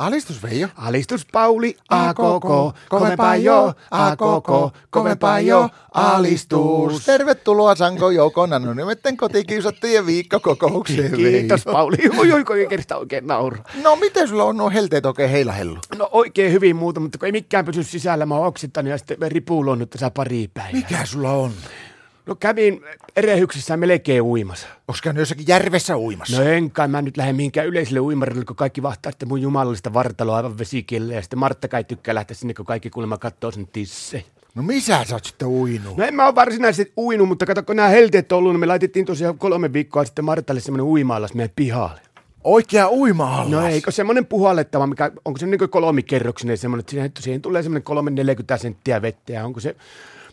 Alistus Veijo. Alistus Pauli, a koko, kovempaa jo, a koko, kovempaa jo, alistus. Tervetuloa Sanko Joukon anonymetten kotikiusattujen viikkokokoukseen Kiitos Pauli, oi oi, kun kertaa oikein nauraa. No miten sulla on nuo helteet oikein heilahellu? No oikein hyvin muuta, mutta kun ei mikään pysy sisällä, mä oon oksittanut ja sitten ripuulonnut tässä pari päivää. Mikä sulla on? No kävin erehyksissä melkein uimassa. Onko käynyt jossakin järvessä uimassa? No en kai mä nyt lähde mihinkään yleiselle uimarille, kun kaikki vahtaa sitten mun jumalallista vartaloa aivan vesikille. Ja sitten Martta kai tykkää lähteä sinne, kun kaikki kuulemma katsoo sen tissejä. No missä sä oot sitten uinut? No en mä ole varsinaisesti uinut, mutta kato, kun nämä helteet on ollut, niin me laitettiin tosiaan kolme viikkoa sitten Martalle semmoinen uimaallas meidän pihalle. Oikea uima No eikö semmoinen puhallettava, mikä, onko se niin kolmikerroksinen semmoinen, että siihen, siihen tulee semmoinen 340 senttiä vettä ja onko se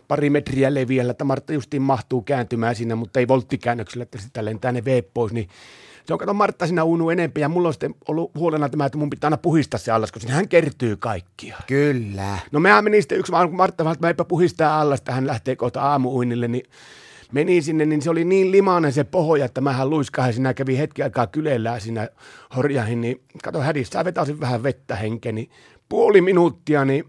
pari metriä leviällä, että Martta justiin mahtuu kääntymään siinä, mutta ei volttikäännöksellä, että sitä lentää ne veet pois, niin se on, kato Martta siinä unu enemmän ja mulla on sitten ollut huolena tämä, että mun pitää aina puhistaa se allas, koska hän kertyy kaikkia. Kyllä. No mehän meni sitten yksi vaan, kun Martta vaan, että mä eipä puhistaa allasta, hän lähtee kohta aamuuinille, niin meni sinne, niin se oli niin limainen se pohja, että mähän luiskahin siinä kävi hetki aikaa kylellään siinä horjahin, niin kato hädissä vetäisin vähän vettä henkeä, niin puoli minuuttia, niin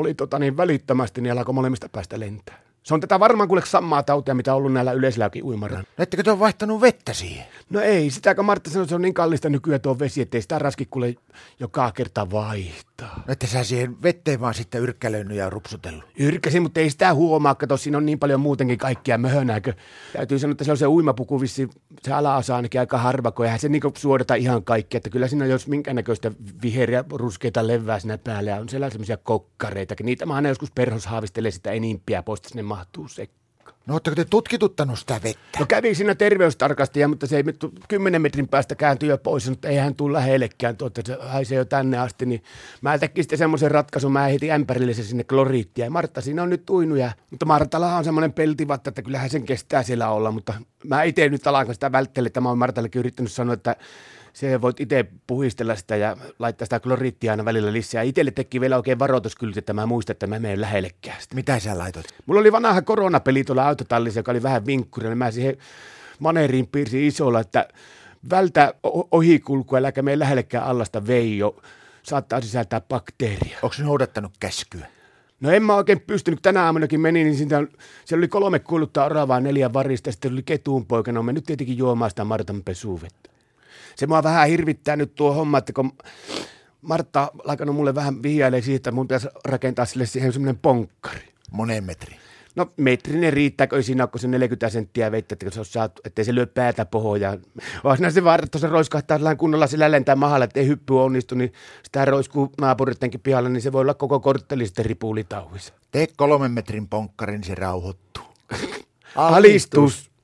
oli tota niin välittömästi, niin alkoi molemmista päästä lentää. Se on tätä varmaan kuule samaa tautia, mitä on ollut näillä yleisilläkin uimaran. Ettekö te ole vaihtanut vettä siihen? No ei, sitä kun Martta sanoi, se on niin kallista nykyään tuo vesi, ettei sitä raski kuule joka kerta vaihtaa. No ette sä siihen vetteen vaan sitten yrkkälöinyt ja rupsutellut? Yrkäsin, mutta ei sitä huomaa, kato, siinä on niin paljon muutenkin kaikkia möhönääkö. Täytyy sanoa, että se on se uimapuku vissi, se alaosa ainakin aika harva, kun eihän se niin suodata ihan kaikki, että kyllä siinä jos minkäännäköistä viheriä ruskeita levää siinä päällä ja on siellä sellaisia kokkareita, niitä mä aina joskus perhos haavistelee sitä enimpiä pois, sinne mahtuu se. No ootteko te tutkituttanut sitä vettä? No kävi siinä terveystarkastaja, mutta se ei 10 metrin päästä kääntyi jo pois, mutta ei hän tule lähellekään, tuota, se haisee jo tänne asti, niin mä tekin sitten semmoisen ratkaisun, mä heti ämpärille se sinne kloriittia, ja Martta siinä on nyt uinuja, mutta Martalla on semmoinen peltivatta, että kyllähän sen kestää siellä olla, mutta mä itse nyt alan sitä välttele, että mä oon Martallekin yrittänyt sanoa, että se voit itse puhistella sitä ja laittaa sitä kloriittia aina välillä lisää. Itelle teki vielä oikein varoituskylti, että mä muistan, että mä menen lähellekään sitä. Mitä sä laitoit? Mulla oli vanha koronapeli tuolla autotallissa, joka oli vähän vinkkurina. Mä siihen maneriin piirsin isolla, että vältä ohikulkua, äläkä mene lähellekään allasta veijo. Saattaa sisältää bakteeria. Onko se noudattanut käskyä? No en mä oikein pystynyt. Tänä aamunakin menin, niin siitä, siellä oli kolme kuuluttaa oravaa, neljä varista, sitten oli ketuunpoika. No me nyt tietenkin juomaan sitä Martan pesuvettä se mua vähän hirvittää nyt tuo homma, että kun Martta lakannut mulle vähän vihjailee siitä, että mun pitäisi rakentaa sille siihen semmoinen ponkkari. Monen metri. No metrinen riittääkö siinä, kun se 40 senttiä vettä, että se saat, ettei se lyö päätä pohjaa. Vaan se vaan, että se roiskahtaa kunnolla sillä lentää mahalla, ettei hyppy onnistu, niin sitä roiskuu naapurittenkin pihalle, niin se voi olla koko kortteli sitten ripuulitauhissa. Tee kolmen metrin ponkkari, niin se rauhoittuu. Alistus.